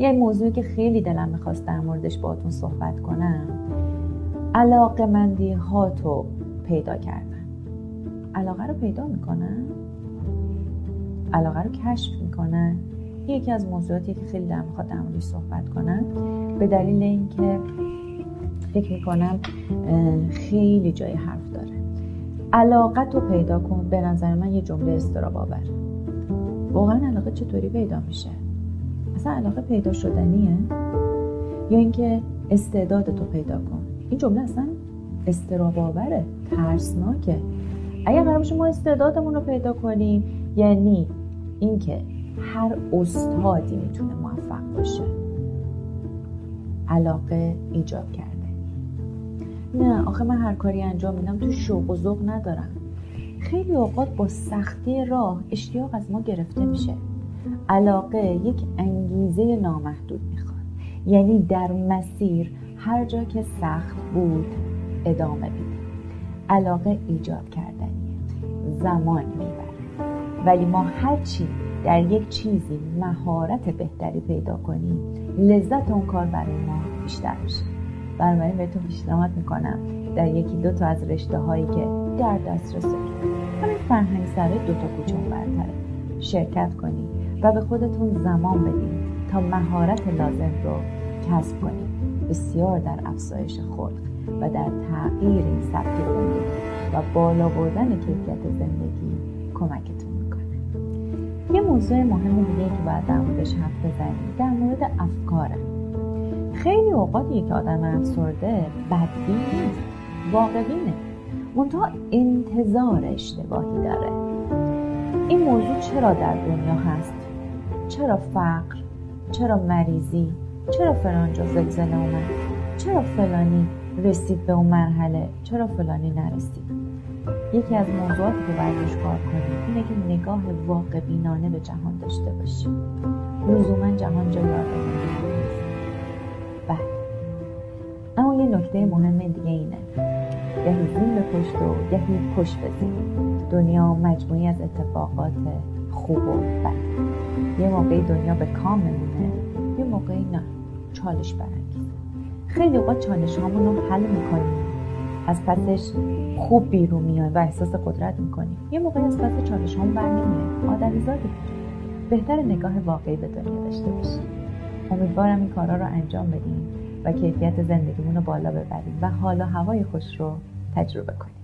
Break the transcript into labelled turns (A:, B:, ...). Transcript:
A: یه موضوعی که خیلی دلم می‌خواست در موردش باتون صحبت کنم. علاقه مندی هاتو پیدا کردن. علاقه رو پیدا می‌کنن؟ علاقه رو کشف می‌کنن. یکی از موضوعاتی که خیلی در می‌خواد در موردش صحبت کنم به دلیل اینکه فکر می‌کنم خیلی جای حرف داره. علاقت رو پیدا کن به نظر من یه جمله استراب آور. واقعا علاقه چطوری پیدا میشه؟ اصلا علاقه پیدا شدنیه؟ یا اینکه استعداد تو پیدا کن؟ این جمله اصلا استراب آوره ترسناکه. اگر قرار ما استعدادمون رو پیدا کنیم یعنی اینکه هر استادی می‌تونه موفق باشه. علاقه ایجاب کرده. نه آخه من هر کاری انجام میدم تو شوق و ذوق ندارم. خیلی اوقات با سختی راه اشتیاق از ما گرفته میشه. علاقه یک انگیزه نامحدود می‌خواد. یعنی در مسیر هر جا که سخت بود ادامه بیده علاقه ایجاد کردنیه. زمان می‌بره. ولی ما هرچی در یک چیزی مهارت بهتری پیدا کنیم لذت اون کار برای ما بیشتر میشه. بنابراین بهتون پیشنهاد می‌کنم در یکی دو تا از رشته هایی که در دسترس همین فرهنگ سره دو تا کوچون برتره. شرکت کنید. و به خودتون زمان بدید تا مهارت لازم رو کسب کنید بسیار در افزایش خلق و در تغییر این سبک زندگی و بالا بردن کیفیت زندگی کمکتون می‌کنه. یه موضوع مهم دیگه که باید در موردش حرف بزنیم در مورد افکاره خیلی اوقات یک آدم افسرده بدبین نیست واقعینه منتها انتظار اشتباهی داره. این موضوع چرا در دنیا هست؟ چرا فقر؟ چرا مریضی؟ چرا فلانجا زلزله اومد؟ چرا فلانی رسید به اون مرحله؟ چرا فلانی نرسید؟ یکی از موضوعاتی که باید روش کار کنیم اینه که نگاه واقع بینانه به جهان داشته باشیم. لزوما جهان جای بله. اما یه نکته مهم دیگه اینه. گهی زین به پشت و گهی پشت دنیا مجموعی از اتفاقات خوب و بد. یه موقعی دنیا به کام میمونه یه موقعی نه. چالش برانگیز خیلی اوقات چالش هامون رو حل می‌کنیم. از پسش خوب بیرون میایم و احساس قدرت می‌کنیم. یه موقعی از پس چالش هامون برنمیایم آدمی زادی بهتر نگاه واقعی به دنیا داشته باشیم. امیدوارم این کارا رو انجام بدیم و کیفیت زندگیمون رو بالا ببریم و حالا هوای خوش رو تجربه کنیم.